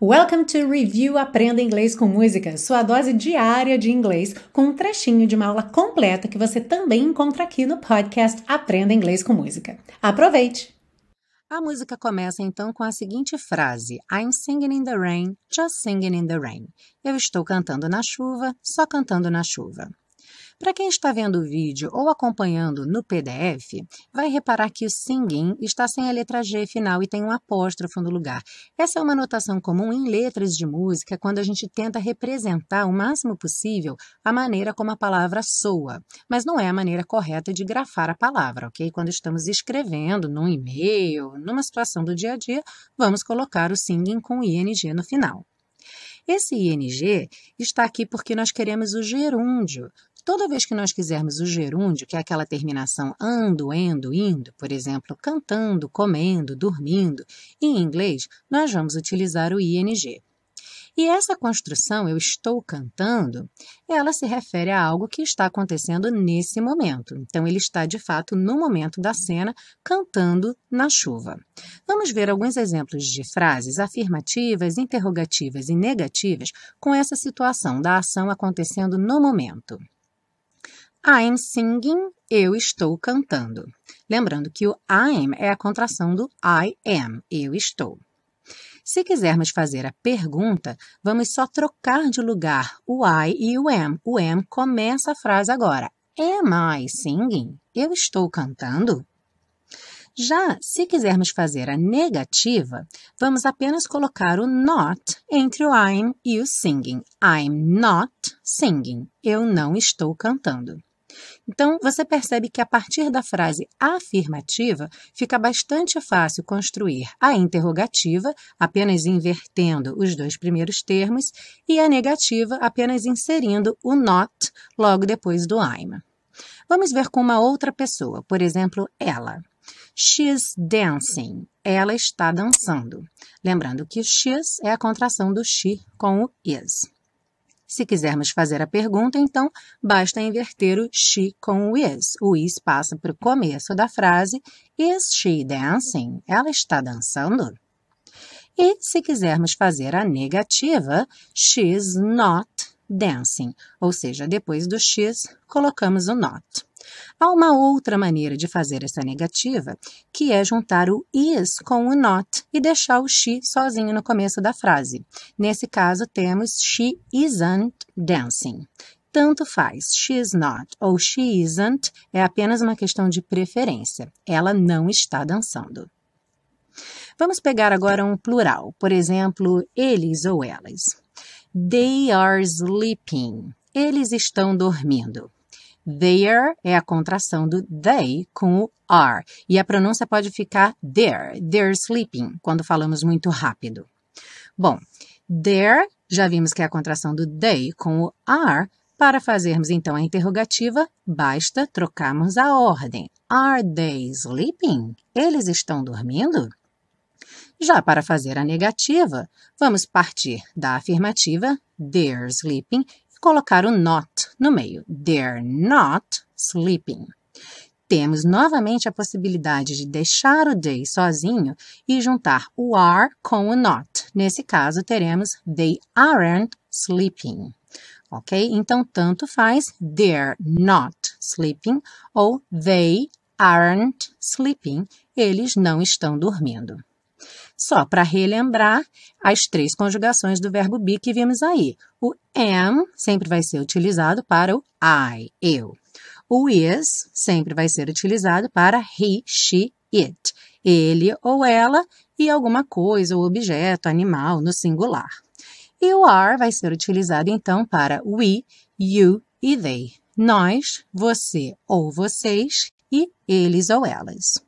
Welcome to Review Aprenda Inglês com Música, sua dose diária de inglês, com um trechinho de uma aula completa que você também encontra aqui no podcast Aprenda Inglês com Música. Aproveite! A música começa então com a seguinte frase: I'm singing in the rain, just singing in the rain. Eu estou cantando na chuva, só cantando na chuva. Para quem está vendo o vídeo ou acompanhando no PDF, vai reparar que o singing está sem a letra G final e tem um apóstrofo no lugar. Essa é uma notação comum em letras de música quando a gente tenta representar o máximo possível a maneira como a palavra soa, mas não é a maneira correta de grafar a palavra, ok? Quando estamos escrevendo num e-mail, numa situação do dia a dia, vamos colocar o singing com ing no final. Esse ing está aqui porque nós queremos o gerúndio, Toda vez que nós quisermos o gerúndio, que é aquela terminação ando, endo, indo, por exemplo, cantando, comendo, dormindo, em inglês, nós vamos utilizar o ing. E essa construção, eu estou cantando, ela se refere a algo que está acontecendo nesse momento. Então, ele está, de fato, no momento da cena, cantando na chuva. Vamos ver alguns exemplos de frases afirmativas, interrogativas e negativas com essa situação da ação acontecendo no momento. I'm singing, eu estou cantando. Lembrando que o I'm é a contração do I am, eu estou. Se quisermos fazer a pergunta, vamos só trocar de lugar o I e o am. O am começa a frase agora. Am I singing? Eu estou cantando? Já se quisermos fazer a negativa, vamos apenas colocar o not entre o I'm e o singing. I'm not singing. Eu não estou cantando. Então, você percebe que a partir da frase afirmativa fica bastante fácil construir a interrogativa, apenas invertendo os dois primeiros termos, e a negativa, apenas inserindo o not logo depois do I'm. Vamos ver com uma outra pessoa, por exemplo, ela. She's dancing. Ela está dançando. Lembrando que she's é a contração do she com o is. Se quisermos fazer a pergunta, então basta inverter o she com o is. O is passa para o começo da frase. Is she dancing? Ela está dançando? E se quisermos fazer a negativa, she's not dancing. Ou seja, depois do she's, colocamos o not. Há uma outra maneira de fazer essa negativa, que é juntar o is com o not e deixar o she sozinho no começo da frase. Nesse caso, temos she isn't dancing. Tanto faz, she is not ou she isn't, é apenas uma questão de preferência. Ela não está dançando. Vamos pegar agora um plural, por exemplo, eles ou elas. They are sleeping. Eles estão dormindo. There é a contração do they com o are. E a pronúncia pode ficar there, they're sleeping, quando falamos muito rápido. Bom, there, já vimos que é a contração do they com o are. Para fazermos então a interrogativa, basta trocarmos a ordem. Are they sleeping? Eles estão dormindo? Já para fazer a negativa, vamos partir da afirmativa, they're sleeping, colocar o not no meio. They're not sleeping. Temos novamente a possibilidade de deixar o they sozinho e juntar o are com o not. Nesse caso, teremos they aren't sleeping. Ok? Então, tanto faz they're not sleeping ou they aren't sleeping. Eles não estão dormindo. Só para relembrar as três conjugações do verbo be que vimos aí. O am sempre vai ser utilizado para o I, eu. O is sempre vai ser utilizado para he, she, it. Ele ou ela e alguma coisa ou objeto, animal, no singular. E o are vai ser utilizado então para we, you e they. Nós, você ou vocês e eles ou elas.